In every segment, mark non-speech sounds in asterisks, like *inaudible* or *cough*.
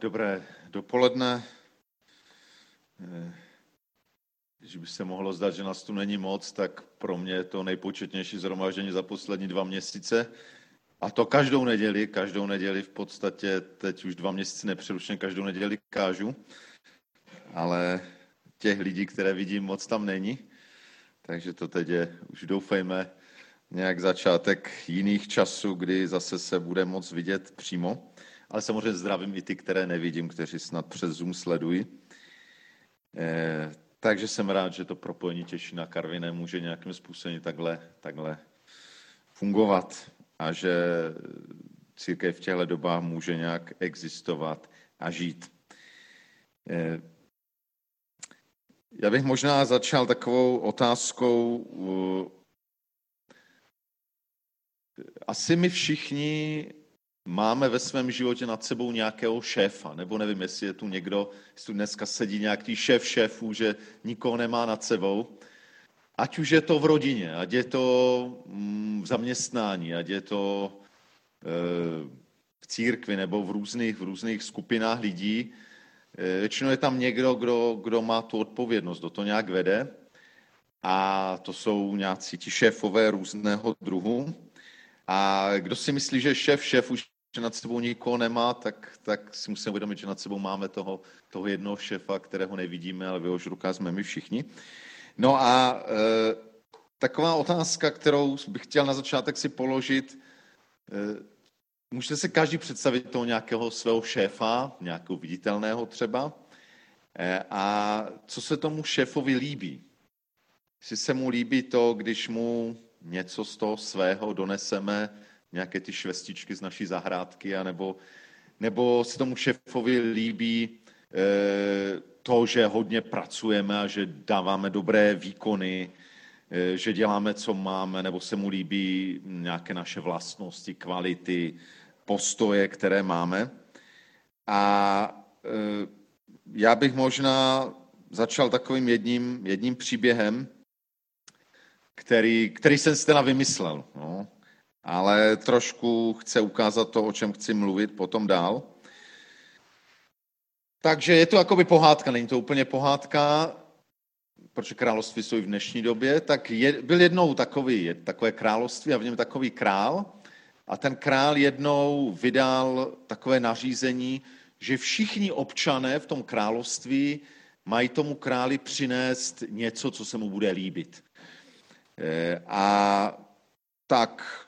Dobré dopoledne. Eh, Když by se mohlo zdát, že nás tu není moc, tak pro mě je to nejpočetnější zhromaždění za poslední dva měsíce. A to každou neděli, každou neděli v podstatě, teď už dva měsíce nepřerušeně, každou neděli kážu, ale těch lidí, které vidím, moc tam není. Takže to teď je, už doufejme, nějak začátek jiných časů, kdy zase se bude moc vidět přímo. Ale samozřejmě zdravím i ty, které nevidím, kteří snad přes Zoom sledují. Eh, takže jsem rád, že to propojení Těšina Karviné může nějakým způsobem takhle, takhle fungovat a že církev v těchto dobách může nějak existovat a žít. Eh, já bych možná začal takovou otázkou. Asi my všichni máme ve svém životě nad sebou nějakého šéfa, nebo nevím, jestli je tu někdo, jestli tu dneska sedí nějaký šéf šéfů, že nikoho nemá nad sebou. Ať už je to v rodině, ať je to mm, v zaměstnání, ať je to e, v církvi nebo v různých, v různých skupinách lidí, e, většinou je tam někdo, kdo, kdo má tu odpovědnost, kdo to nějak vede. A to jsou nějací ti šéfové různého druhu. A kdo si myslí, že šéf, šéf už nad sebou nikoho nemá, tak, tak si musíme uvědomit, že nad sebou máme toho, toho jednoho šéfa, kterého nevidíme, ale v jehož rukách jsme my všichni. No a e, taková otázka, kterou bych chtěl na začátek si položit, e, můžete si každý představit toho nějakého svého šéfa, nějakého viditelného třeba, e, a co se tomu šéfovi líbí? Jestli se mu líbí to, když mu něco z toho svého doneseme, nějaké ty švestičky z naší zahrádky, anebo, nebo se tomu šéfovi líbí e, to, že hodně pracujeme a že dáváme dobré výkony, e, že děláme, co máme, nebo se mu líbí nějaké naše vlastnosti, kvality, postoje, které máme. A e, já bych možná začal takovým jedním, jedním příběhem, který, který jsem si teda vymyslel. No. Ale trošku chce ukázat to, o čem chci mluvit potom dál. Takže je to jakoby pohádka, není to úplně pohádka, protože království jsou i v dnešní době, tak je, byl jednou takový, je, takové království a v něm takový král a ten král jednou vydal takové nařízení, že všichni občané v tom království mají tomu králi přinést něco, co se mu bude líbit. Eh, a tak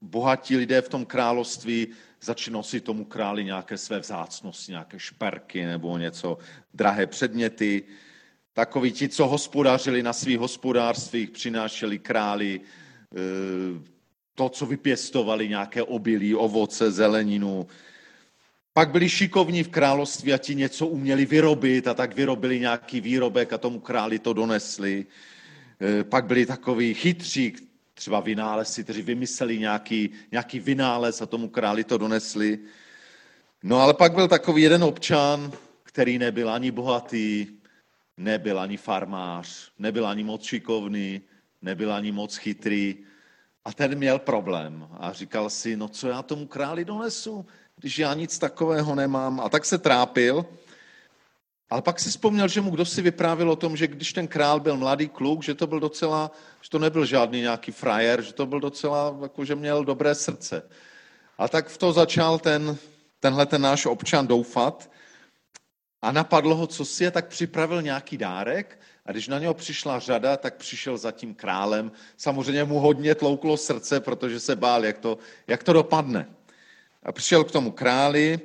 bohatí lidé v tom království začnou si tomu králi nějaké své vzácnosti, nějaké šperky nebo něco, drahé předměty. Takoví ti, co hospodařili na svých hospodářstvích, přinášeli králi eh, to, co vypěstovali, nějaké obilí, ovoce, zeleninu. Pak byli šikovní v království a ti něco uměli vyrobit a tak vyrobili nějaký výrobek a tomu králi to donesli. Eh, pak byli takový chytří, třeba vynálezci, kteří vymysleli nějaký, nějaký vynález a tomu králi to donesli. No ale pak byl takový jeden občan, který nebyl ani bohatý, nebyl ani farmář, nebyl ani moc šikovný, nebyl ani moc chytrý. A ten měl problém a říkal si, no co já tomu králi donesu, když já nic takového nemám. A tak se trápil ale pak si vzpomněl, že mu kdo si vyprávěl o tom, že když ten král byl mladý kluk, že to byl docela, že to nebyl žádný nějaký frajer, že to byl docela, jako že měl dobré srdce. A tak v to začal ten, tenhle ten náš občan doufat a napadlo ho, co si je, tak připravil nějaký dárek a když na něho přišla řada, tak přišel za tím králem. Samozřejmě mu hodně tlouklo srdce, protože se bál, jak to, jak to dopadne. A přišel k tomu králi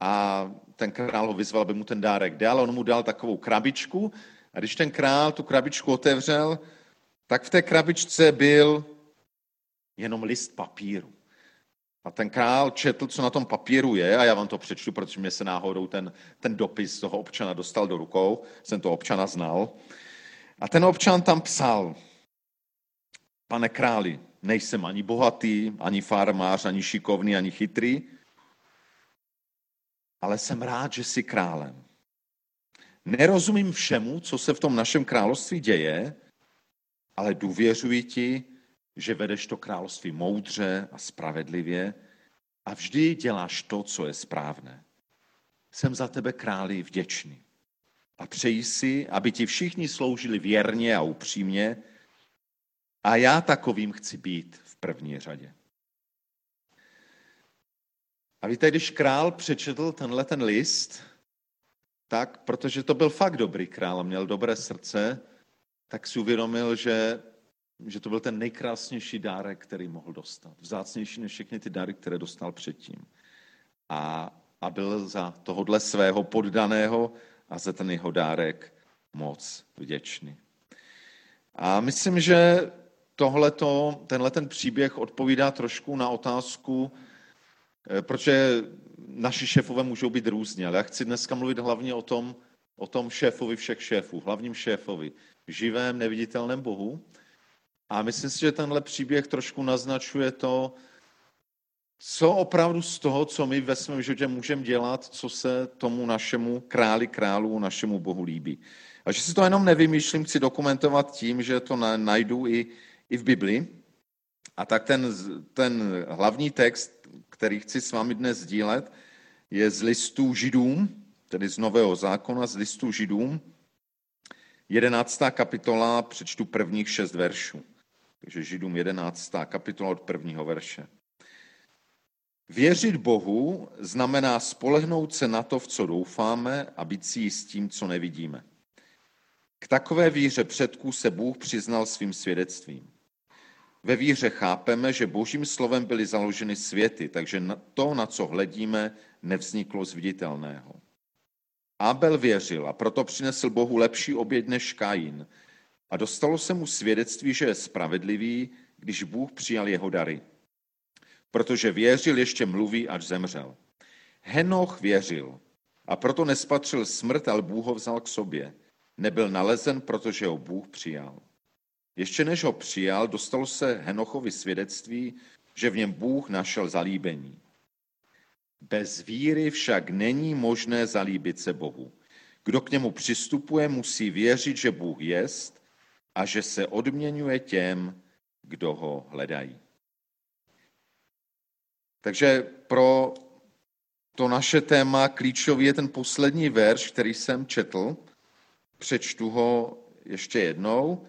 a ten král ho vyzval, aby mu ten dárek dal, on mu dal takovou krabičku a když ten král tu krabičku otevřel, tak v té krabičce byl jenom list papíru. A ten král četl, co na tom papíru je, a já vám to přečtu, protože mě se náhodou ten, ten dopis toho občana dostal do rukou, jsem to občana znal. A ten občan tam psal, pane králi, nejsem ani bohatý, ani farmář, ani šikovný, ani chytrý, ale jsem rád, že jsi králem. Nerozumím všemu, co se v tom našem království děje, ale důvěřuji ti, že vedeš to království moudře a spravedlivě a vždy děláš to, co je správné. jsem za tebe králi vděčný. A přeji si, aby ti všichni sloužili věrně a upřímně, a já takovým chci být v první řadě. A víte, když král přečetl tenhle ten list, tak, protože to byl fakt dobrý král a měl dobré srdce, tak si uvědomil, že, že to byl ten nejkrásnější dárek, který mohl dostat. Vzácnější než všechny ty dary, které dostal předtím. A, a byl za tohodle svého poddaného a za ten jeho dárek moc vděčný. A myslím, že tohleto, tenhle ten příběh odpovídá trošku na otázku, protože naši šéfové můžou být různě, ale já chci dneska mluvit hlavně o tom, o tom šéfovi všech šéfů, hlavním šéfovi, živém, neviditelném Bohu. A myslím si, že tenhle příběh trošku naznačuje to, co opravdu z toho, co my ve svém životě můžeme dělat, co se tomu našemu králi králu, našemu Bohu líbí. A že si to jenom nevymýšlím, chci dokumentovat tím, že to najdu i, i v Biblii. A tak ten, ten hlavní text, který chci s vámi dnes sdílet, je z listů Židům, tedy z Nového zákona, z listů Židům, 11. kapitola, přečtu prvních šest veršů. Takže Židům 11. kapitola od prvního verše. Věřit Bohu znamená spolehnout se na to, v co doufáme a být si tím, co nevidíme. K takové víře předků se Bůh přiznal svým svědectvím. Ve víře chápeme, že božím slovem byly založeny světy, takže to, na co hledíme, nevzniklo z viditelného. Abel věřil a proto přinesl Bohu lepší oběť než Kain. A dostalo se mu svědectví, že je spravedlivý, když Bůh přijal jeho dary. Protože věřil, ještě mluví, až zemřel. Henoch věřil a proto nespatřil smrt, ale Bůh ho vzal k sobě. Nebyl nalezen, protože ho Bůh přijal. Ještě než ho přijal, dostalo se Henochovi svědectví, že v něm Bůh našel zalíbení. Bez víry však není možné zalíbit se Bohu. Kdo k němu přistupuje, musí věřit, že Bůh jest a že se odměňuje těm, kdo ho hledají. Takže pro to naše téma klíčový je ten poslední verš, který jsem četl. Přečtu ho ještě jednou.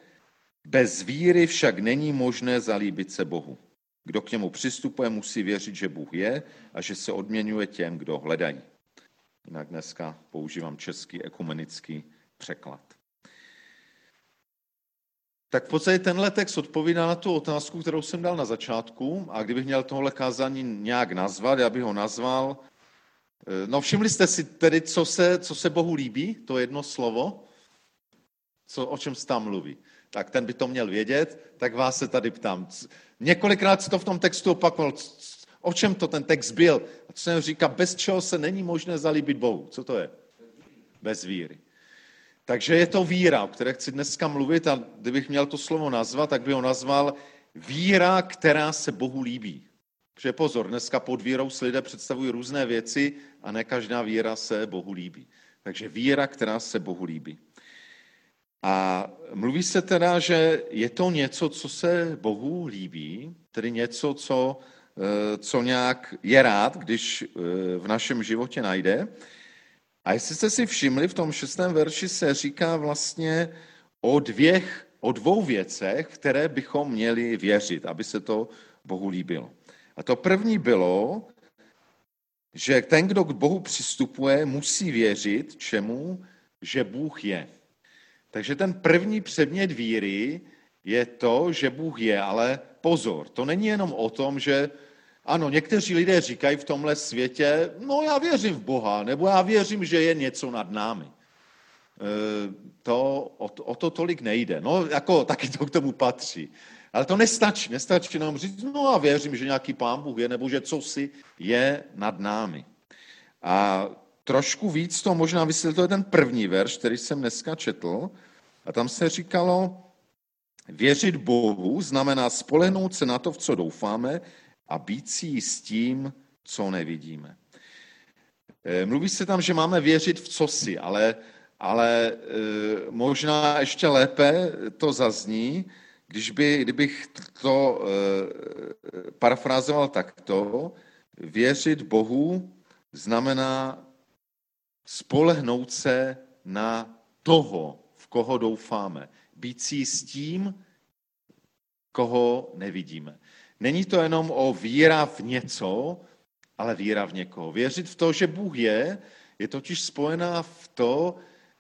Bez víry však není možné zalíbit se Bohu. Kdo k němu přistupuje, musí věřit, že Bůh je a že se odměňuje těm, kdo hledají. Jinak dneska používám český ekumenický překlad. Tak v podstatě tenhle text odpovídá na tu otázku, kterou jsem dal na začátku a kdybych měl tohle kázání nějak nazvat, já bych ho nazval, eh, no všimli jste si tedy, co se, co se Bohu líbí, to jedno slovo, co, o čem se tam mluví tak ten by to měl vědět, tak vás se tady ptám. Několikrát se to v tom textu opakoval, o čem to ten text byl. A co jsem říká, bez čeho se není možné zalíbit Bohu. Co to je? Bez víry. Takže je to víra, o které chci dneska mluvit a kdybych měl to slovo nazvat, tak by ho nazval víra, která se Bohu líbí. Protože pozor, dneska pod vírou si lidé představují různé věci a ne každá víra se Bohu líbí. Takže víra, která se Bohu líbí. A mluví se teda, že je to něco, co se Bohu líbí, tedy něco, co, eh, co nějak je rád, když eh, v našem životě najde. A jestli jste si všimli, v tom šestém verši se říká vlastně o, dvěch, o dvou věcech, které bychom měli věřit, aby se to Bohu líbilo. A to první bylo, že ten, kdo k Bohu přistupuje, musí věřit čemu? Že Bůh je. Takže ten první předmět víry je to, že Bůh je, ale pozor, to není jenom o tom, že ano, někteří lidé říkají v tomhle světě, no já věřím v Boha, nebo já věřím, že je něco nad námi. E, to, o, to, o to tolik nejde. No, jako taky to k tomu patří. Ale to nestačí. Nestačí nám říct, no a věřím, že nějaký pán Bůh je, nebo že co si je nad námi. A trošku víc to možná vysvětluje ten první verš, který jsem dneska četl. A tam se říkalo, věřit Bohu znamená spolehnout se na to, v co doufáme a být si s tím, co nevidíme. Eh, mluví se tam, že máme věřit v cosi, ale, ale eh, možná ještě lépe to zazní, když by, kdybych to eh, parafrázoval takto, věřit Bohu znamená spolehnout se na toho, v koho doufáme. Být si s tím, koho nevidíme. Není to jenom o víra v něco, ale víra v někoho. Věřit v to, že Bůh je, je totiž spojená v to,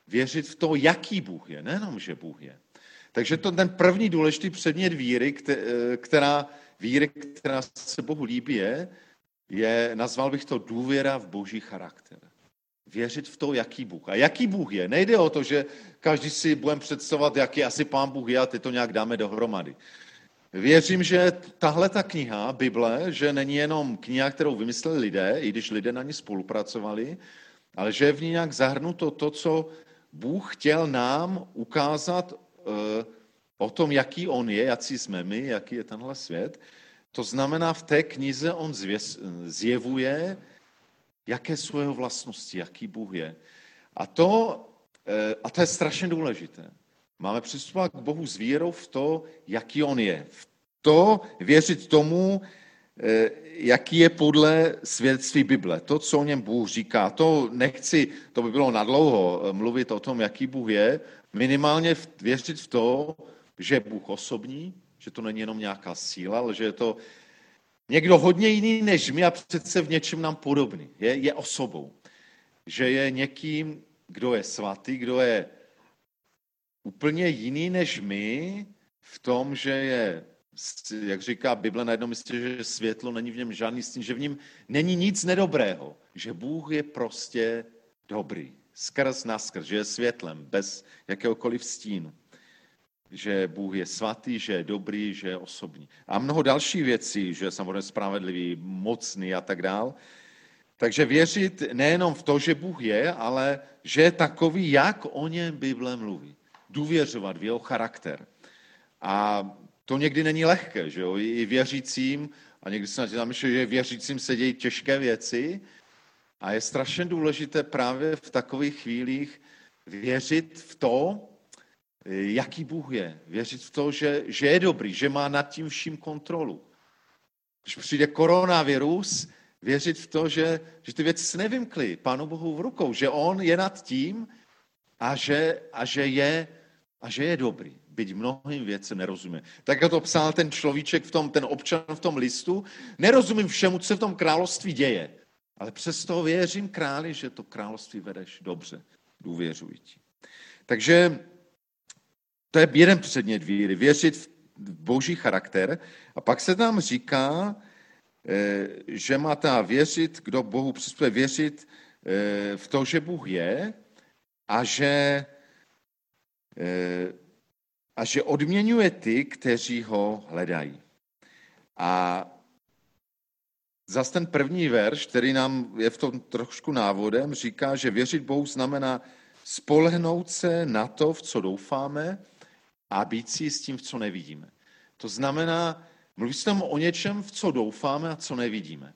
věřit v to, jaký Bůh je, nejenom, že Bůh je. Takže to ten první důležitý předmět víry, která, víry, která se Bohu líbí, je, je, nazval bych to důvěra v boží charakter. Věřit v to, jaký Bůh. A jaký Bůh je. Nejde o to, že každý si budeme představovat, jaký asi pán Bůh je a ty to nějak dáme dohromady. Věřím, že tahle ta kniha, Bible, že není jenom kniha, kterou vymysleli lidé, i když lidé na ní spolupracovali, ale že je v ní nějak zahrnuto to, co Bůh chtěl nám ukázat uh, o tom, jaký On je, jaký jsme my, jaký je tenhle svět. To znamená, v té knize On zjevuje, jaké jsou jeho vlastnosti, jaký Bůh je. A to, uh, a to je strašně důležité. Máme přistupovat k Bohu s vírou v to, jaký On je. V to věřit tomu, eh, jaký je podle svědectví Bible. To, co o něm Bůh říká. To nechci, to by bylo nadlouho eh, mluvit o tom, jaký Bůh je. Minimálně věřit v to, že je Bůh osobní, že to není jenom nějaká síla, ale že je to někdo hodně jiný než my a přece v něčem nám podobný. Je, je osobou. Že je někým, kdo je svatý, kdo je úplně jiný než my v tom, že je, jak říká Bible na jednom místě, že světlo není v něm žádný stín, že v něm není nic nedobrého, že Bůh je prostě dobrý, skrz naskrz, že je světlem, bez jakéhokoliv stínu že Bůh je svatý, že je dobrý, že je osobní. A mnoho dalších věcí, že je samozřejmě spravedlivý, mocný a tak dál. Takže věřit nejenom v to, že Bůh je, ale že je takový, jak o něm Bible mluví důvěřovat v jeho charakter. A to někdy není lehké, že jo? I věřícím, a někdy se na myslím, že věřícím se dějí těžké věci a je strašně důležité právě v takových chvílích věřit v to, jaký Bůh je. Věřit v to, že, že je dobrý, že má nad tím vším kontrolu. Když přijde koronavirus, věřit v to, že, že ty věci se nevymkly Pánu Bohu v rukou, že On je nad tím a že, a že je a že je dobrý, byť mnohým věcem nerozumí. Tak jak to psal ten človíček v tom, ten občan v tom listu, nerozumím všemu, co se v tom království děje, ale přesto věřím králi, že to království vedeš dobře, důvěřuji ti. Takže to je jeden předmět víry, věřit v boží charakter. A pak se tam říká, eh, že má ta věřit, kdo Bohu přispěje, věřit eh, v to, že Bůh je a že Eh, a že odměňuje ty, kteří ho hledají. A zase ten první verš, který nám je v tom trošku návodem, říká, že věřit Bohu znamená spolehnout se na to, v co doufáme a být si s tím, v co nevidíme. To znamená, mluví se tam o něčem, v co doufáme a co nevidíme.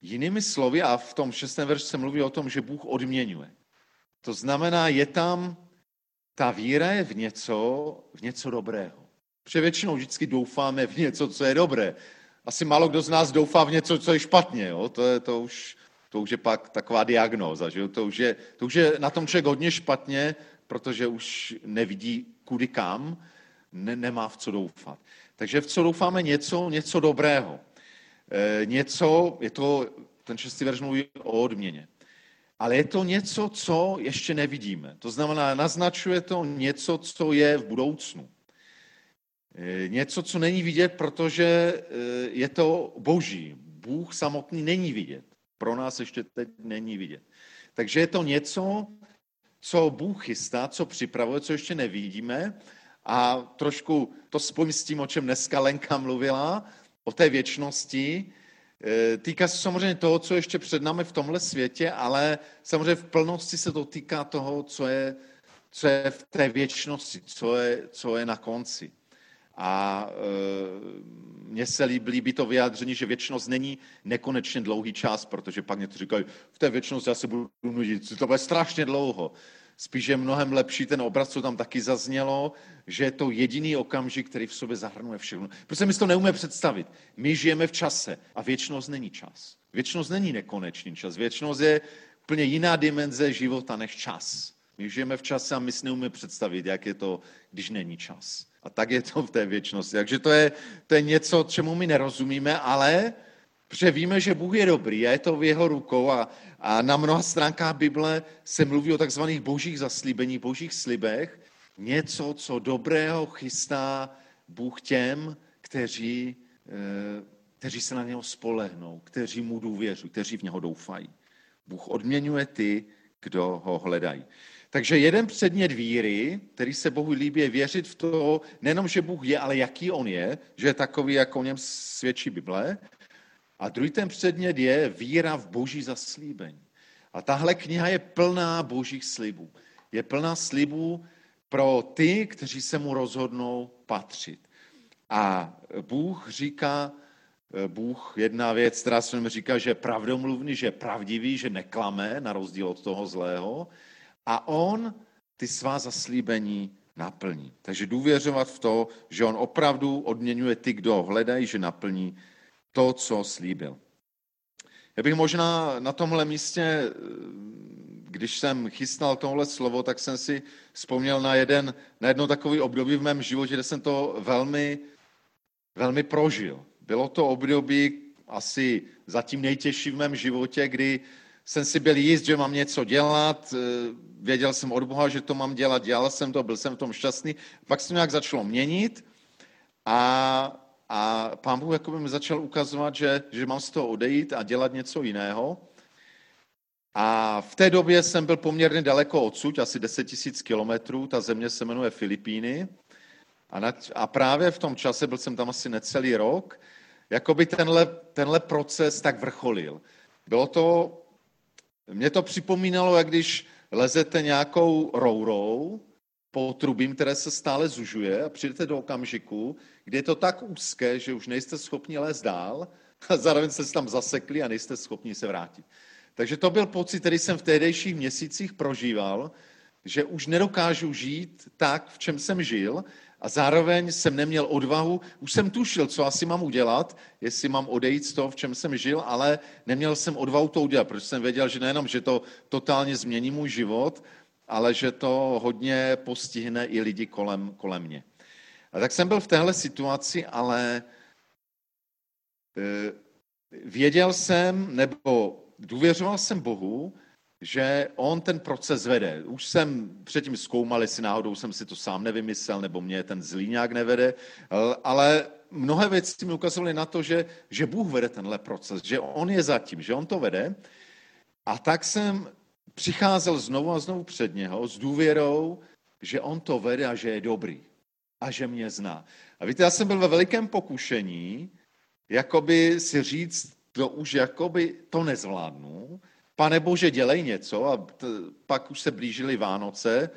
Jinými slovy, a v tom šestém verši se mluví o tom, že Bůh odměňuje. To znamená, je tam ta víra je v něco, v něco dobrého. Protože většinou vždycky doufáme v něco, co je dobré. Asi málo kdo z nás doufá v něco, co je špatně. Jo? To, je, to, už, to už je pak taková diagnóza. Že? To, už je, to už je na tom člověk hodně špatně, protože už nevidí kudy kam, ne, nemá v co doufat. Takže v co doufáme něco, něco dobrého. E, něco, je to, ten šestý verš mluví o odměně ale je to něco, co ještě nevidíme. To znamená, naznačuje to něco, co je v budoucnu. E, něco, co není vidět, protože e, je to boží. Bůh samotný není vidět. Pro nás ještě teď není vidět. Takže je to něco, co Bůh chystá, co připravuje, co ještě nevidíme. A trošku to spojím s tím, o čem dneska Lenka mluvila, o té věčnosti, Eh, týká se samozřejmě toho, co ještě před námi v tomhle světě, ale samozřejmě v plnosti se to týká toho, co je, co je v té věčnosti, co je, co je na konci. A e, mně se líbí, líbí to vyjádření, že věčnost není nekonečně dlouhý čas, protože pak to říkají, v té věčnosti já se budu nudit, to bude strašně dlouho. Spíš je mnohem lepší ten obraz, co tam taky zaznělo, že je to jediný okamžik, který v sobě zahrnuje všechno. Protože my si to neumíme představit. My žijeme v čase a věčnost není čas. Věčnost není nekonečný čas. Věčnost je úplně jiná dimenze života než čas. My žijeme v čase a my si neumíme představit, jak je to, když není čas. A tak je to v té věčnosti. Takže to je, to je něco, čemu my nerozumíme, ale protože víme, že Bůh je dobrý a je to v jeho rukou a, a na mnoha stránkách Bible se mluví o takzvaných božích zaslíbení, božích slibech, něco, co dobrého chystá Bůh těm, kteří, eh, kteří se na něho spolehnou, kteří mu důvěřují, kteří v něho doufají. Bůh odměňuje ty, kdo ho hledají. Takže jeden předmět víry, který se Bohu líbí, je věřit v to, nejenom, že Bůh je, ale jaký on je, že je takový, jak o něm svědčí Bible. A druhý ten předmět je víra v boží zaslíbení. A tahle kniha je plná božích slibů. Je plná slibů pro ty, kteří se mu rozhodnou patřit. A Bůh říká, Bůh jedna věc, která se říká, že je pravdomluvný, že je pravdivý, že neklame, na rozdíl od toho zlého. A on ty svá zaslíbení naplní. Takže důvěřovat v to, že on opravdu odměňuje ty, kdo hledají, že naplní to, co slíbil. Já bych možná na tomhle místě, když jsem chystal tohle slovo, tak jsem si vzpomněl na, jeden, na jedno takový období v mém životě, kde jsem to velmi, velmi prožil. Bylo to období asi zatím nejtěžší v mém životě, kdy jsem si byl jist, že mám něco dělat, věděl jsem od Boha, že to mám dělat, dělal jsem to, byl jsem v tom šťastný. Pak se to nějak začalo měnit a a pán Bůh jakoby mi začal ukazovat, že, že mám z toho odejít a dělat něco jiného. A v té době jsem byl poměrně daleko odsud, asi 10 tisíc kilometrů, ta země se jmenuje Filipíny. A, na, a právě v tom čase, byl jsem tam asi necelý rok, jakoby tenhle, tenhle proces tak vrcholil. Bylo to, mě to připomínalo, jak když lezete nějakou rourou potrubím, které se stále zužuje a přijdete do okamžiku, kdy je to tak úzké, že už nejste schopni lézt dál a zároveň jste se tam zasekli a nejste schopni se vrátit. Takže to byl pocit, který jsem v tehdejších měsících prožíval, že už nedokážu žít tak, v čem jsem žil a zároveň jsem neměl odvahu, už jsem tušil, co asi mám udělat, jestli mám odejít z toho, v čem jsem žil, ale neměl jsem odvahu to udělat, protože jsem věděl, že nejenom, že to totálně změní můj život, ale že to hodně postihne i lidi kolem, kolem mě. A tak jsem byl v téhle situaci, ale e, věděl jsem, nebo důvěřoval jsem Bohu, že on ten proces vede. Už jsem předtím zkoumal, jestli náhodou jsem si to sám nevymyslel, nebo mě ten zlý nějak nevede, ale mnohé věci mi ukazovaly na to, že, že Bůh vede tenhle proces, že on je zatím, že on to vede. A tak jsem přicházel znovu a znovu před něho s důvěrou, že on to vede a že je dobrý a že mě zná. A víte, já jsem byl ve velikém pokušení, jakoby si říct, to už jakoby to nezvládnu. Pane Bože, dělej něco. A t- pak už se blížily Vánoce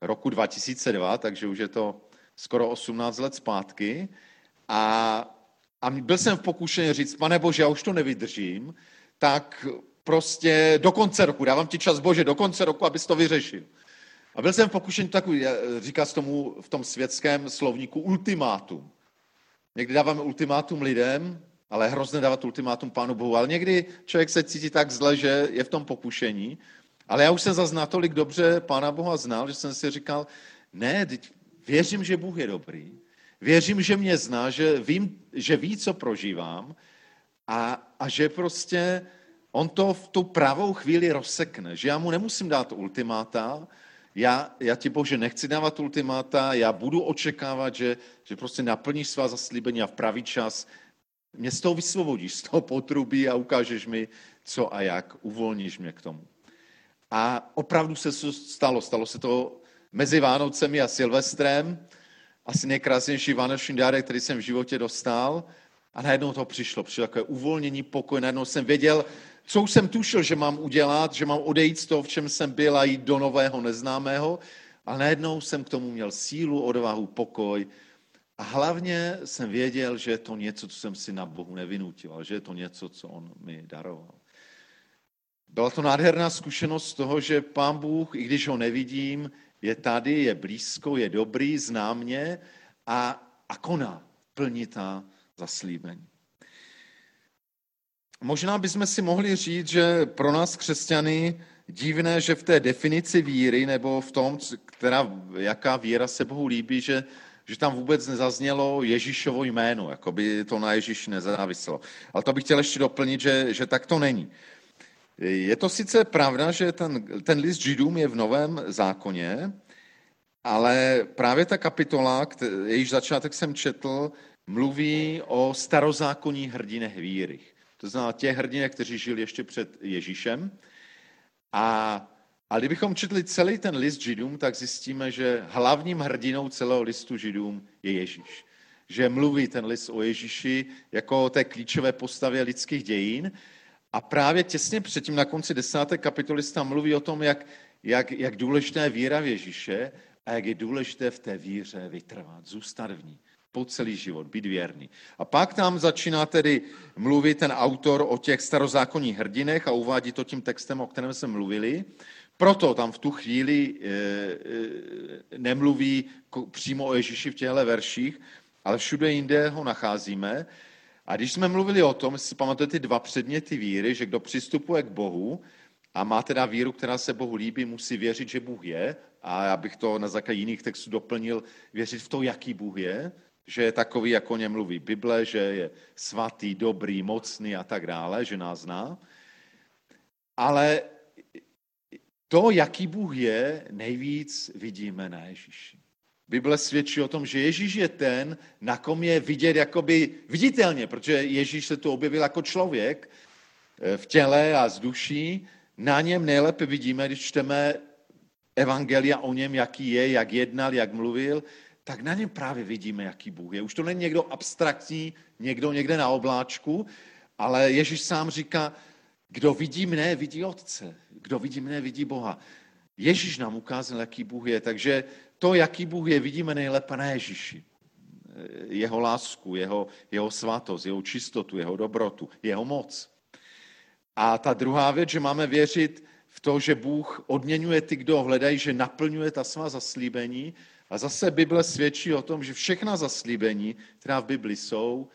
roku 2002, takže už je to skoro 18 let zpátky. A, a byl jsem v pokušení říct, pane Bože, já už to nevydržím, tak prostě do konce roku, dávám ti čas Bože, do konce roku, abys to vyřešil. A byl jsem v pokušení takový, říká se tomu v tom světském slovníku ultimátum. Někdy dáváme ultimátum lidem, ale hrozně dávat ultimátum Pánu Bohu. Ale někdy člověk se cítí tak zle, že je v tom pokušení. Ale já už jsem zase natolik dobře Pána Boha znal, že jsem si říkal, ne, věřím, že Bůh je dobrý, věřím, že mě zná, že, vím, že ví, co prožívám a, a že prostě on to v tu pravou chvíli rozsekne, že já mu nemusím dát ultimáta, já, já ti Bože nechci dávat ultimáta, já budu očekávat, že, že prostě naplníš svá zaslíbení a v pravý čas mě z toho vysvobodíš, z toho potrubí a ukážeš mi, co a jak, uvolníš mě k tomu. A opravdu se to stalo. Stalo se to mezi Vánocemi a Silvestrem. Asi nejkrásnější vánoční dárek, který jsem v životě dostal. A najednou to přišlo. Přišlo takové uvolnění, pokoj. Najednou jsem věděl, co už jsem tušil, že mám udělat, že mám odejít z toho, v čem jsem byl a jít do nového neznámého. A najednou jsem k tomu měl sílu, odvahu, pokoj. A hlavně jsem věděl, že je to něco, co jsem si na Bohu nevinutil, ale že je to něco, co On mi daroval. Byla to nádherná zkušenost toho, že Pán Bůh, i když ho nevidím, je tady, je blízko, je dobrý, zná mě a, a koná, plní ta zaslíbení. možná bychom si mohli říct, že pro nás křesťany divné, že v té definici víry nebo v tom, která, jaká víra se Bohu líbí, že, že tam vůbec nezaznělo Ježíšovo jméno, jako by to na Ježíši nezáviselo. Ale to bych chtěl ještě doplnit, že, že tak to není. Je to sice pravda, že ten, ten list Židům je v Novém zákoně, ale právě ta kapitola, jejíž začátek jsem četl, mluví o starozákonní hrdinech víry. To znamená těch hrdinech, kteří žili ještě před Ježíšem. A, a kdybychom četli celý ten list Židům, tak zjistíme, že hlavním hrdinou celého listu Židům je Ježíš. Že mluví ten list o Ježíši jako o té klíčové postavě lidských dějin. A právě těsně předtím na konci desáté kapitoly tam mluví o tom, jak, jak, jak důležitá je víra v Ježíše a jak je důležité v té víře vytrvat, zůstat v ní po celý život, být věrný. A pak tam začíná tedy mluvit ten autor o těch starozákonních hrdinech a uvádí to tím textem, o kterém jsme mluvili. Proto tam v tu chvíli e, e, nemluví přímo o Ježíši v těchto verších, ale všude jinde ho nacházíme. A když jsme mluvili o tom, si pamatujete ty dva předměty víry, že kdo přistupuje k Bohu a má teda víru, která se Bohu líbí, musí věřit, že Bůh je, a já bych to na základě jiných textů doplnil, věřit v to, jaký Bůh je, že je takový, jak o něm mluví Bible, že je svatý, dobrý, mocný a tak dále, že nás zná. Ale to, jaký Bůh je, nejvíc vidíme na Ježíši. Bible svědčí o tom, že Ježíš je ten, na kom je vidět jakoby viditelně, protože Ježíš se tu objevil jako člověk eh, v těle a z duší. Na něm nejlépe vidíme, když čteme evangelia o něm, jaký je, jak jednal, jak mluvil, tak na něm právě vidíme, jaký Bůh je. Už to není někdo abstraktní, někdo někde na obláčku, ale Ježíš sám říká, kdo vidí mne, vidí Otce. Kdo vidí mne, vidí Boha. Ježíš nám ukázal, jaký Bůh je, takže to, jaký Bůh je, vidíme nejlépe na Ježíši. Jeho lásku, jeho, jeho svatost, jeho čistotu, jeho dobrotu, jeho moc. A ta druhá věc, že máme věřit v to, že Bůh odměňuje ty, kdo hledají, že naplňuje ta svá zaslíbení a zase Bible svědčí o tom, že všechna zaslíbení, která v Bibli jsou,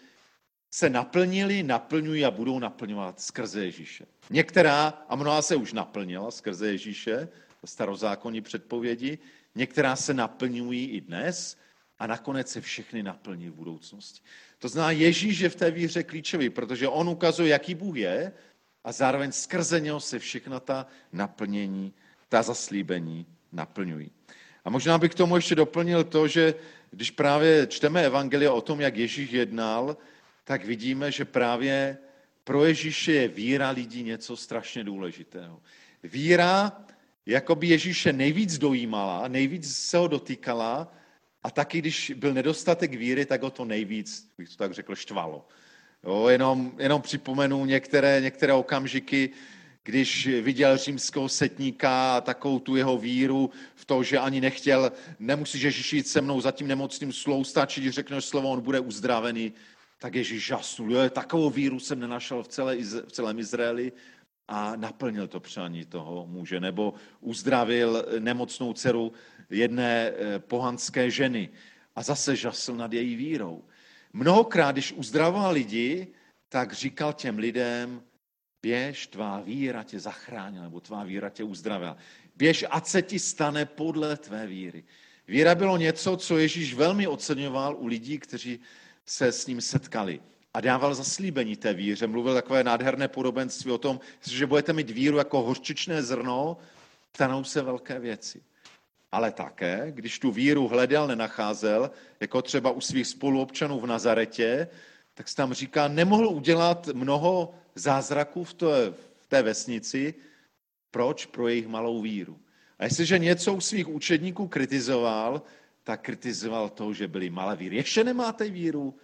se naplnili, naplňují a budou naplňovat skrze Ježíše. Některá, a mnoha se už naplnila skrze Ježíše, starozákonní předpovědi, některá se naplňují i dnes a nakonec se všechny naplní v budoucnosti. To znamená, Ježíš je v té víře klíčový, protože on ukazuje, jaký Bůh je a zároveň skrze něho se všechna ta naplnění, ta zaslíbení naplňují. A možná bych k tomu ještě doplnil to, že když právě čteme evangelia o tom, jak Ježíš jednal, tak vidíme, že právě pro Ježíše je víra lidí něco strašně důležitého. Víra, jako by Ježíše nejvíc dojímala, nejvíc se ho dotýkala a taky, když byl nedostatek víry, tak ho to nejvíc, bych to tak řekl, štvalo. Jo, jenom, jenom připomenu některé, některé okamžiky, když viděl římského setníka a takovou tu jeho víru v to, že ani nechtěl, nemusíš Ježíš jít se mnou za tím nemocným slou, stačí, když řekneš slovo, on bude uzdravený, tak Ježíš žasnul. Jo, takovou víru jsem nenašel v, celé, v celém Izraeli a naplnil to přání toho muže. Nebo uzdravil nemocnou dceru jedné eh, pohanské ženy a zase žasl nad její vírou. Mnohokrát, když uzdravoval lidi, tak říkal těm lidem, Běž, tvá víra tě zachránila, nebo tvá víra tě uzdravila. Běž, ať se ti stane podle tvé víry. Víra bylo něco, co Ježíš velmi oceňoval u lidí, kteří se s ním setkali. A dával zaslíbení té víře. Mluvil takové nádherné podobenství o tom, že budete mít víru jako hořčičné zrno, stanou se velké věci. Ale také, když tu víru hledal, nenacházel, jako třeba u svých spoluobčanů v Nazaretě, tak se tam říká, nemohl udělat mnoho zázraků v té, v té vesnici. Proč? Pro jejich malou víru. A jestliže něco u svých učedníků kritizoval, tak kritizoval to, že byli malé víry. Ještě nemáte víru?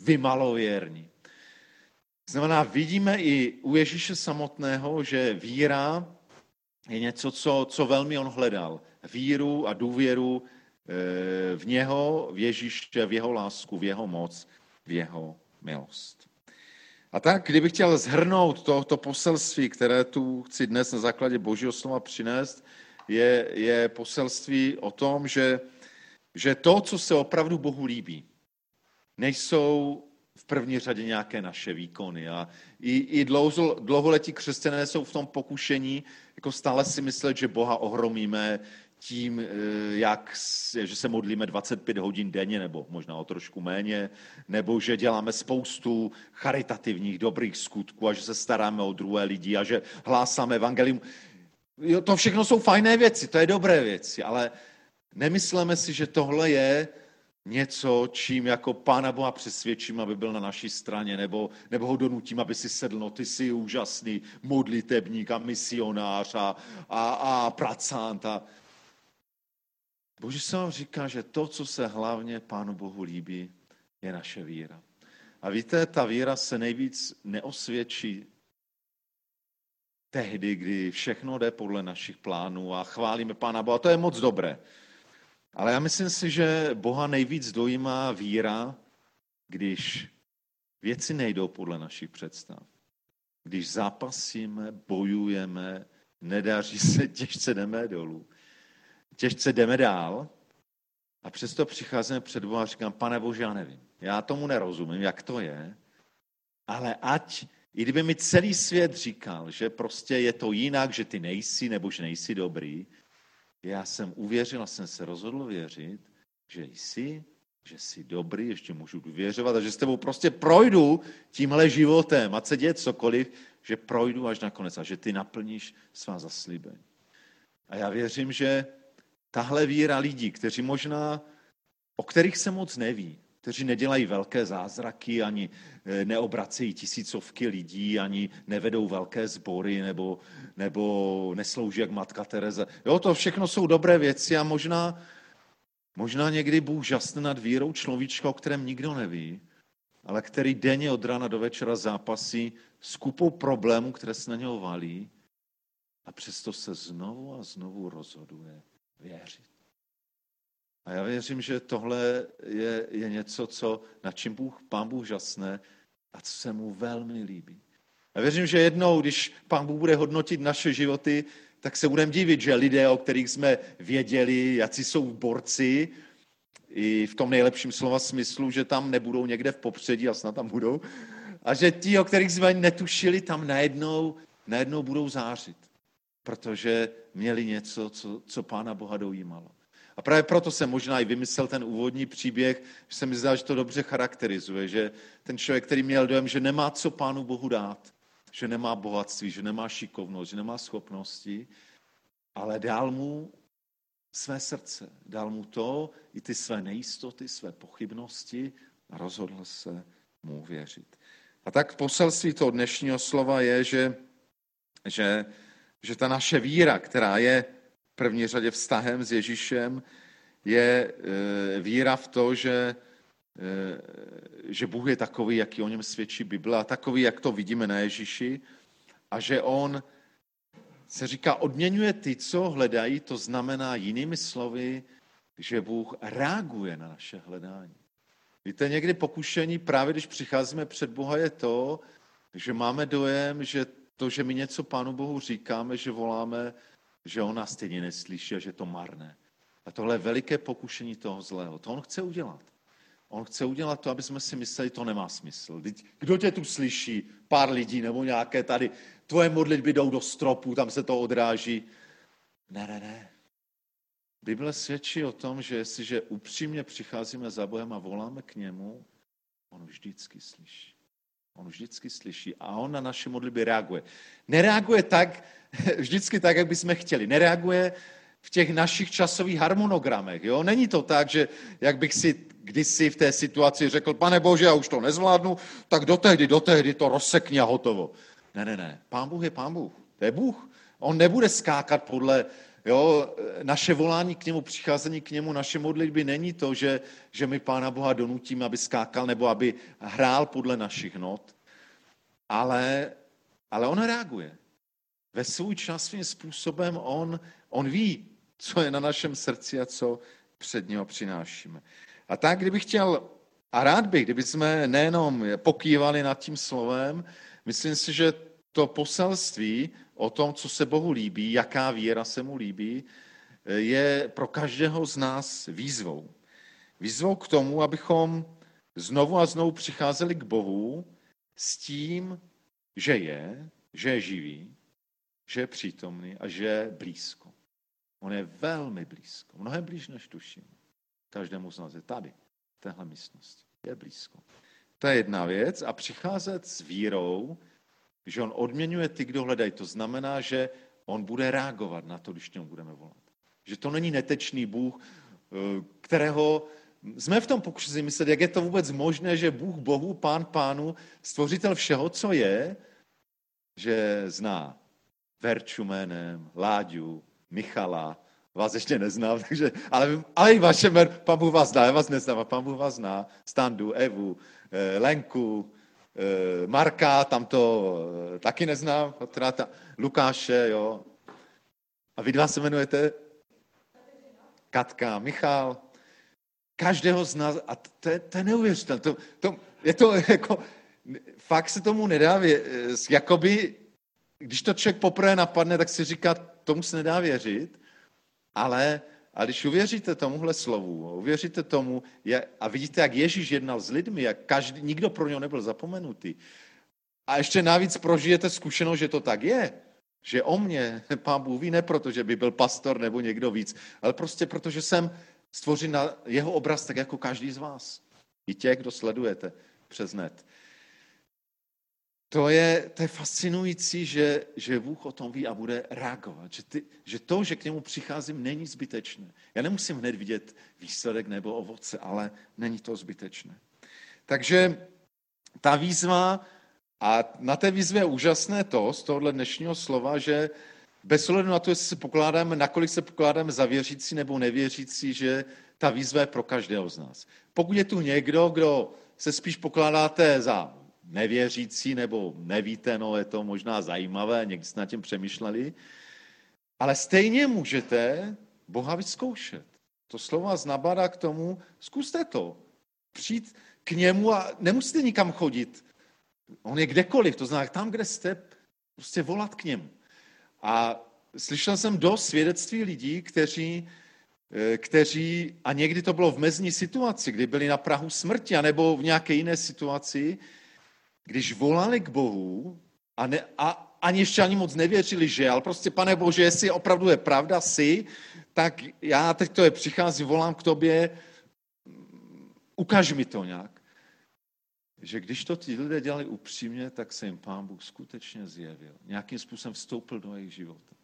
Vy malověrní. Znamená, vidíme i u Ježíše samotného, že víra je něco, co, co velmi on hledal. Víru a důvěru eh, v něho, v Ježíše, v jeho lásku, v jeho moc, v jeho milost. A tak, kdybych chtěl zhrnout to, to poselství, které tu chci dnes na základě Božího slova přinést, je, je poselství o tom, že, že to, co se opravdu Bohu líbí, nejsou v první řadě nějaké naše výkony. A i, i dlouho, dlouholetí křesťané jsou v tom pokušení jako stále si myslet, že Boha ohromíme tím, eh, jak, že se modlíme 25 hodin denně, nebo možná o trošku méně, nebo že děláme spoustu charitativních dobrých skutků a že se staráme o druhé lidi a že hlásáme evangelium. Jo, to všechno jsou fajné věci, to je dobré věci, ale nemyslíme si, že tohle je něco, čím jako Pána Boha přesvědčím, aby byl na naší straně, nebo, nebo ho donutím, aby si sedl, no ty jsi úžasný modlitebník a misionář a, a, a pracant. A... Boží se vám říká, že to, co se hlavně Pánu Bohu líbí, je naše víra. A víte, ta víra se nejvíc neosvědčí tehdy, kdy všechno jde podle našich plánů a chválíme Pána Boha. To je moc dobré. Ale já myslím si, že Boha nejvíc dojímá víra, když věci nejdou podle našich představ. Když zápasíme, bojujeme, nedaří se, *laughs* těžce jdeme dolů. Těžce jdeme dál a přesto přicházíme před Boha a říkám, pane Bože, já nevím. Já tomu nerozumím, jak to je, ale ať, i kdyby mi celý svět říkal, že prostě je to jinak, že ty nejsi nebo že nejsi dobrý, já jsem uvěřil a jsem se rozhodl věřit, že jsi, že jsi dobrý, ještě můžu důvěřovat a že s tebou prostě projdu tímhle životem, a se děje cokoliv, že projdu až nakonec a že ty naplníš svá zaslíbení. A já věřím, že tahle víra lidí, kteří možná, o kterých se moc neví, kteří nedělají velké zázraky, ani eh, neobracejí tisícovky lidí, ani nevedou velké sbory, nebo, nebo neslouží jak Matka Tereza. Jo, to všechno jsou dobré věci a možná, možná někdy Bůh žasne nad vírou človíčka, o kterém nikdo neví, ale který denně od rána do večera zápasí s kupou problémů, které se na něho valí a přesto se znovu a znovu rozhoduje věřit. A já věřím, že tohle je, je něco, co, na čím Bůh, Pán Bůh žasne a co se mu velmi líbí. Já věřím, že jednou, když Pán Bůh bude hodnotit naše životy, tak se budeme divit, že lidé, o kterých jsme věděli, jaký jsou borci, i v tom nejlepším slova smyslu, že tam nebudou někde v popředí a snad tam budou, a že ti, o kterých jsme netušili, tam najednou, najednou budou zářit, protože měli něco, co, co Pána Boha dojímalo. A právě proto jsem možná i vymyslel ten úvodní příběh, že se mi zdá, že to dobře charakterizuje, že ten člověk, který měl dojem, že nemá co Pánu Bohu dát, že nemá bohatství, že nemá šikovnost, že nemá schopnosti, ale dal mu své srdce, dal mu to, i ty své nejistoty, své pochybnosti a rozhodl se mu věřit. A tak poselství toho dnešního slova je, že, že, že ta naše víra, která je první řadě vztahem s Ježíšem je e, víra v to, že, e, že Bůh je takový, jaký o něm svědčí Bible a takový, jak to vidíme na Ježíši a že on se říká, odměňuje ty, co hledají, to znamená jinými slovy, že Bůh reaguje na naše hledání. Víte, někdy pokušení, právě když přicházíme před Boha, je to, že máme dojem, že to, že my něco Pánu Bohu říkáme, že voláme, že on nás stejně neslyší a že to marné. A tohle je veliké pokušení toho zlého. To on chce udělat. On chce udělat to, aby jsme si mysleli, to nemá smysl. Kdo tě tu slyší? Pár lidí nebo nějaké tady. Tvoje modlitby jdou do stropu, tam se to odráží. Ne, ne, ne. Bible svědčí o tom, že jestliže upřímně přicházíme za Bohem a voláme k němu, on vždycky slyší. On vždycky slyší a on na naše modlitby reaguje. Nereaguje tak, *laughs* vždycky tak, jak bychom chtěli. Nereaguje v těch našich časových harmonogramech. Jo? Není to tak, že jak bych si kdysi v té situaci řekl, pane Bože, já už to nezvládnu, tak do tehdy, do tehdy to rozsekni a hotovo. Ne, ne, ne. Pán Bůh je pán Bůh. To je Bůh. On nebude skákat podle Jo, naše volání k němu, přicházení k němu, naše modlitby není to, že, že my Pána Boha donutíme, aby skákal nebo aby hrál podle našich not, ale, ale on reaguje. Ve svůj čas svým způsobem on, on ví, co je na našem srdci a co před něho přinášíme. A tak, kdybych chtěl, a rád bych, kdyby jsme nejenom pokývali nad tím slovem, myslím si, že to poselství o tom, co se Bohu líbí, jaká víra se mu líbí, je pro každého z nás výzvou. Výzvou k tomu, abychom znovu a znovu přicházeli k Bohu s tím, že je, že je živý, že je přítomný a že je blízko. On je velmi blízko, mnohem blíž, než tuším. Každému z nás je tady, v téhle místnosti. Je blízko. To je jedna věc. A přicházet s vírou, že on odměňuje ty, kdo hledají. To znamená, že on bude reagovat na to, když němu budeme volat. Že to není netečný Bůh, eh, kterého jsme v tom pokušení myslet, jak je to vůbec možné, že Bůh Bohu, Pán Pánu, stvořitel všeho, co je, že zná Verču jménem, Láďu, Michala, vás ještě neznám, *laughs* takže, ale, ale i vaše jméno, pán Bůh vás zná, já vás neznám, a pán Bůh vás zná, Standu, Evu, eh, Lenku, Marka, tam to eh, taky neznám, ta, Lukáše, jo. A vy dva se jmenujete? Katka, Michal. Každého z nás, a to, je, to je neuvěřitelné, to, to, je to jako, fakt se tomu nedá věřit, jakoby, když to člověk poprvé napadne, tak si říká, tomu se nedá věřit, ale, a když uvěříte tomuhle slovu, uvěříte tomu a vidíte, jak Ježíš jednal s lidmi, jak každý, nikdo pro něho nebyl zapomenutý, a ještě navíc prožijete zkušenost, že to tak je, že o mě *laughs* pán Bůh ví ne proto, že by byl pastor nebo někdo víc, ale prostě proto, že jsem stvořen na jeho obraz tak jako každý z vás. I těch, kdo sledujete přes net to je, to je fascinující, že, že Bůh o tom ví a bude reagovat. Že, ty, že to, že k němu přicházím, není zbytečné. Já nemusím hned vidět výsledek nebo ovoce, ale není to zbytečné. Takže ta výzva, a na té výzvě je úžasné to, z tohohle dnešního slova, že bez ohledu na to, jestli se pokládáme, nakolik se pokládáme za věřící nebo nevěřící, že ta výzva je pro každého z nás. Pokud je tu někdo, kdo se spíš pokládáte za nevěřící nebo nevíte, no je to možná zajímavé, někdy jste nad tím přemýšleli, ale stejně můžete Boha vyzkoušet. To slovo vás nabádá k tomu, zkuste to. Přijít k němu a nemusíte nikam chodit. On je kdekoliv, to znamená tam, kde jste, prostě volat k němu. A slyšel jsem dost svědectví lidí, kteří, eh, kteří, a někdy to bylo v mezní situaci, kdy byli na Prahu smrti, anebo v nějaké jiné situaci, když volali k Bohu a, ne, a ani ještě ani moc nevěřili, že, ale prostě, pane Bože, jestli opravdu je pravda, si, tak já teď to je přicházím, volám k tobě, ukaž mi to nějak. Že když to ti lidé dělali upřímně, tak se jim pán Bůh skutečně zjevil. Nějakým způsobem vstoupil do jejich života.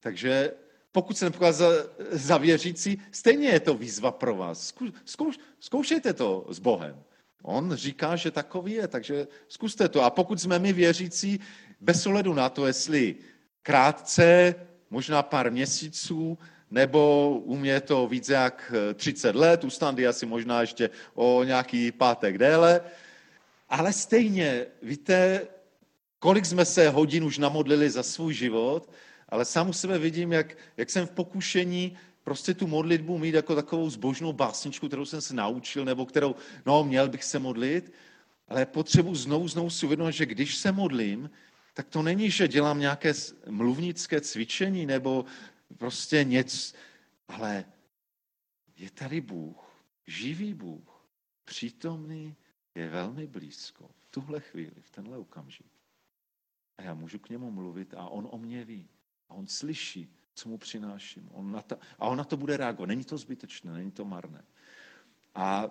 Takže pokud se nepokládat za, za věřící, stejně je to výzva pro vás. Zkouš, zkoušejte to s Bohem. On říká, že takový je, takže zkuste to. A pokud jsme my věřící, bez ohledu na to, jestli krátce, možná pár měsíců, nebo u mě to více jak 30 let, u Standy asi možná ještě o nějaký pátek déle, ale stejně, víte, kolik jsme se hodin už namodlili za svůj život, ale sám u sebe vidím, jak, jak jsem v pokušení prostě tu modlitbu mít jako takovou zbožnou básničku, kterou jsem se naučil, nebo kterou, no, měl bych se modlit, ale potřebu znovu, znovu si uvědomit, že když se modlím, tak to není, že dělám nějaké mluvnické cvičení nebo prostě něco, ale je tady Bůh, živý Bůh, přítomný, je velmi blízko, v tuhle chvíli, v tenhle okamžik. A já můžu k němu mluvit a on o mě ví. A on slyší co mu přináším. On na to, a on na to bude reagovat. Není to zbytečné, není to marné. A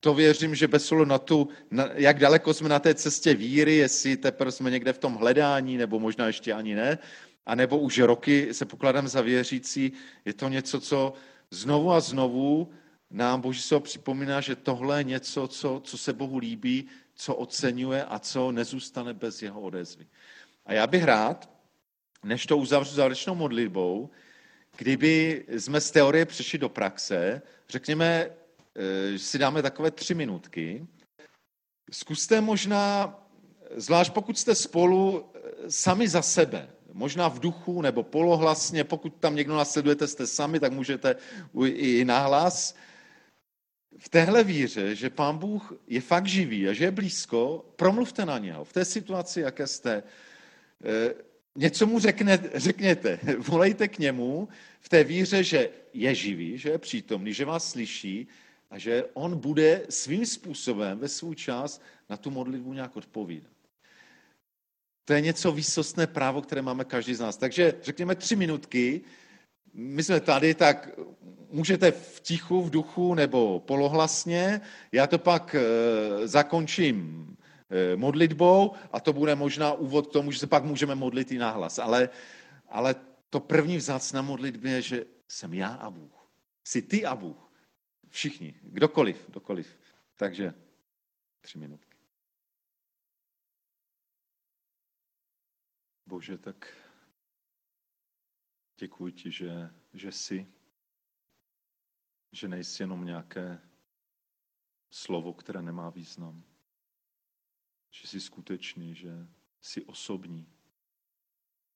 to věřím, že bez na tu, na, jak daleko jsme na té cestě víry, jestli teprve jsme někde v tom hledání, nebo možná ještě ani ne, a nebo už roky se pokladám za věřící, je to něco, co znovu a znovu nám Boží se připomíná, že tohle je něco, co, co se Bohu líbí, co oceňuje a co nezůstane bez jeho odezvy. A já bych rád, než to uzavřu závěrečnou modlitbou, kdyby jsme z teorie přešli do praxe, řekněme, že si dáme takové tři minutky, zkuste možná, zvlášť pokud jste spolu sami za sebe, možná v duchu nebo polohlasně, pokud tam někdo nasledujete, jste sami, tak můžete i nahlas. V téhle víře, že Pán Bůh je fakt živý a že je blízko, promluvte na něho v té situaci, jaké jste něco mu řekne, řekněte, *laughs* volejte k němu v té víře, že je živý, že je přítomný, že vás slyší a že on bude svým způsobem ve svůj čas na tu modlitbu nějak odpovídat. To je něco výsostné právo, které máme každý z nás. Takže řekněme tři minutky. My jsme tady, tak můžete v tichu, v duchu nebo polohlasně. Já to pak e, zakončím modlitbou a to bude možná úvod k tomu, že se pak můžeme modlit i nahlas. Ale, ale to první vzác na modlitbě je, že jsem já a Bůh. Jsi ty a Bůh. Všichni, kdokoliv, kdokoliv. Takže tři minutky. Bože, tak děkuji ti, že, že jsi, že nejsi jenom nějaké slovo, které nemá význam. Že jsi skutečný, že jsi osobní,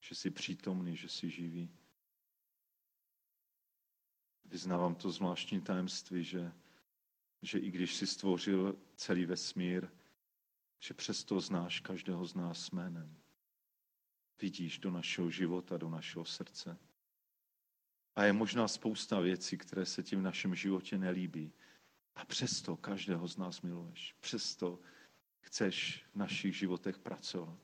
že jsi přítomný, že jsi živý. Vyznávám to zvláštní tajemství, že, že i když jsi stvořil celý vesmír, že přesto znáš každého z nás jménem. Vidíš do našeho života, do našeho srdce. A je možná spousta věcí, které se ti v našem životě nelíbí. A přesto každého z nás miluješ. Přesto chceš v našich životech pracovat.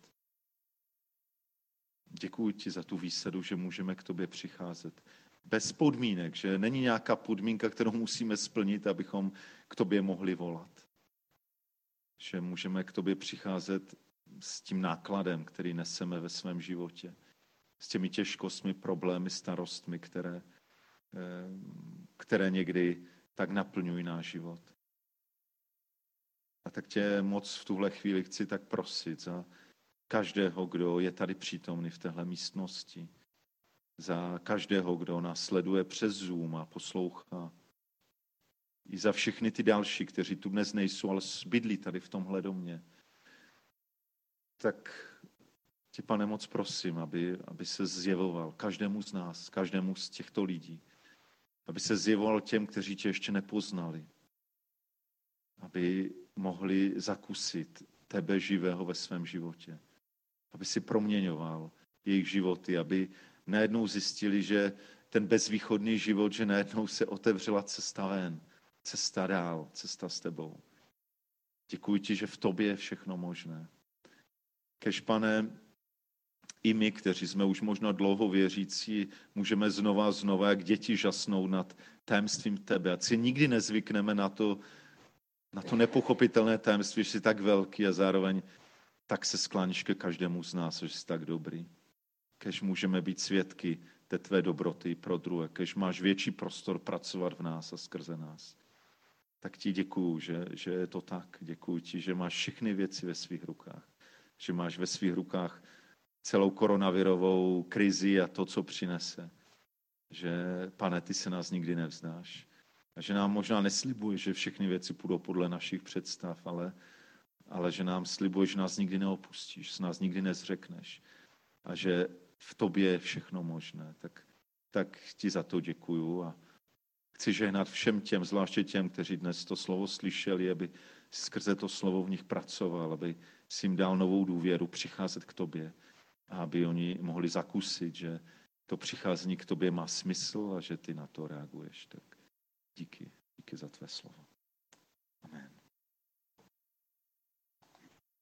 Děkuji ti za tu výsadu, že můžeme k tobě přicházet bez podmínek, že není nějaká podmínka, kterou musíme splnit, abychom k tobě mohli volat. Že můžeme k tobě přicházet s tím nákladem, který neseme ve svém životě. S těmi těžkostmi, problémy, starostmi, které, eh, které někdy tak naplňují náš život. A tak tě moc v tuhle chvíli chci tak prosit za každého, kdo je tady přítomný v téhle místnosti, za každého, kdo nás sleduje přes Zoom a poslouchá. I za všechny ty další, kteří tu dnes nejsou, ale bydlí tady v tomhle domě. Tak tě, pane, moc prosím, aby, aby se zjevoval každému z nás, každému z těchto lidí. Aby se zjevoval těm, kteří tě ještě nepoznali. Aby mohli zakusit tebe živého ve svém životě. Aby si proměňoval jejich životy, aby najednou zjistili, že ten bezvýchodný život, že najednou se otevřela cesta ven, cesta dál, cesta s tebou. Děkuji ti, že v tobě je všechno možné. Kež, pane, i my, kteří jsme už možná dlouho věřící, můžeme znova a znova, jak děti žasnout nad tajemstvím tebe. Ať si nikdy nezvykneme na to, na to nepochopitelné tajemství, že jsi tak velký a zároveň tak se skláníš ke každému z nás, že jsi tak dobrý kež můžeme být svědky té tvé dobroty pro druhé, kež máš větší prostor pracovat v nás a skrze nás. Tak ti děkuju, že, že je to tak. Děkuji ti, že máš všechny věci ve svých rukách. Že máš ve svých rukách celou koronavirovou krizi a to, co přinese. Že, pane, ty se nás nikdy nevzdáš. A že nám možná neslibuješ, že všechny věci půjdou podle našich představ, ale, ale že nám slibuješ, že nás nikdy neopustíš, že nás nikdy nezřekneš. A že v tobě je všechno možné. Tak, tak ti za to děkuju a chci žehnat všem těm, zvláště těm, kteří dnes to slovo slyšeli, aby skrze to slovo v nich pracoval, aby si jim dal novou důvěru přicházet k tobě a aby oni mohli zakusit, že to přicházení k tobě má smysl a že ty na to reaguješ. Tak díky, díky za tvé slovo. Amen.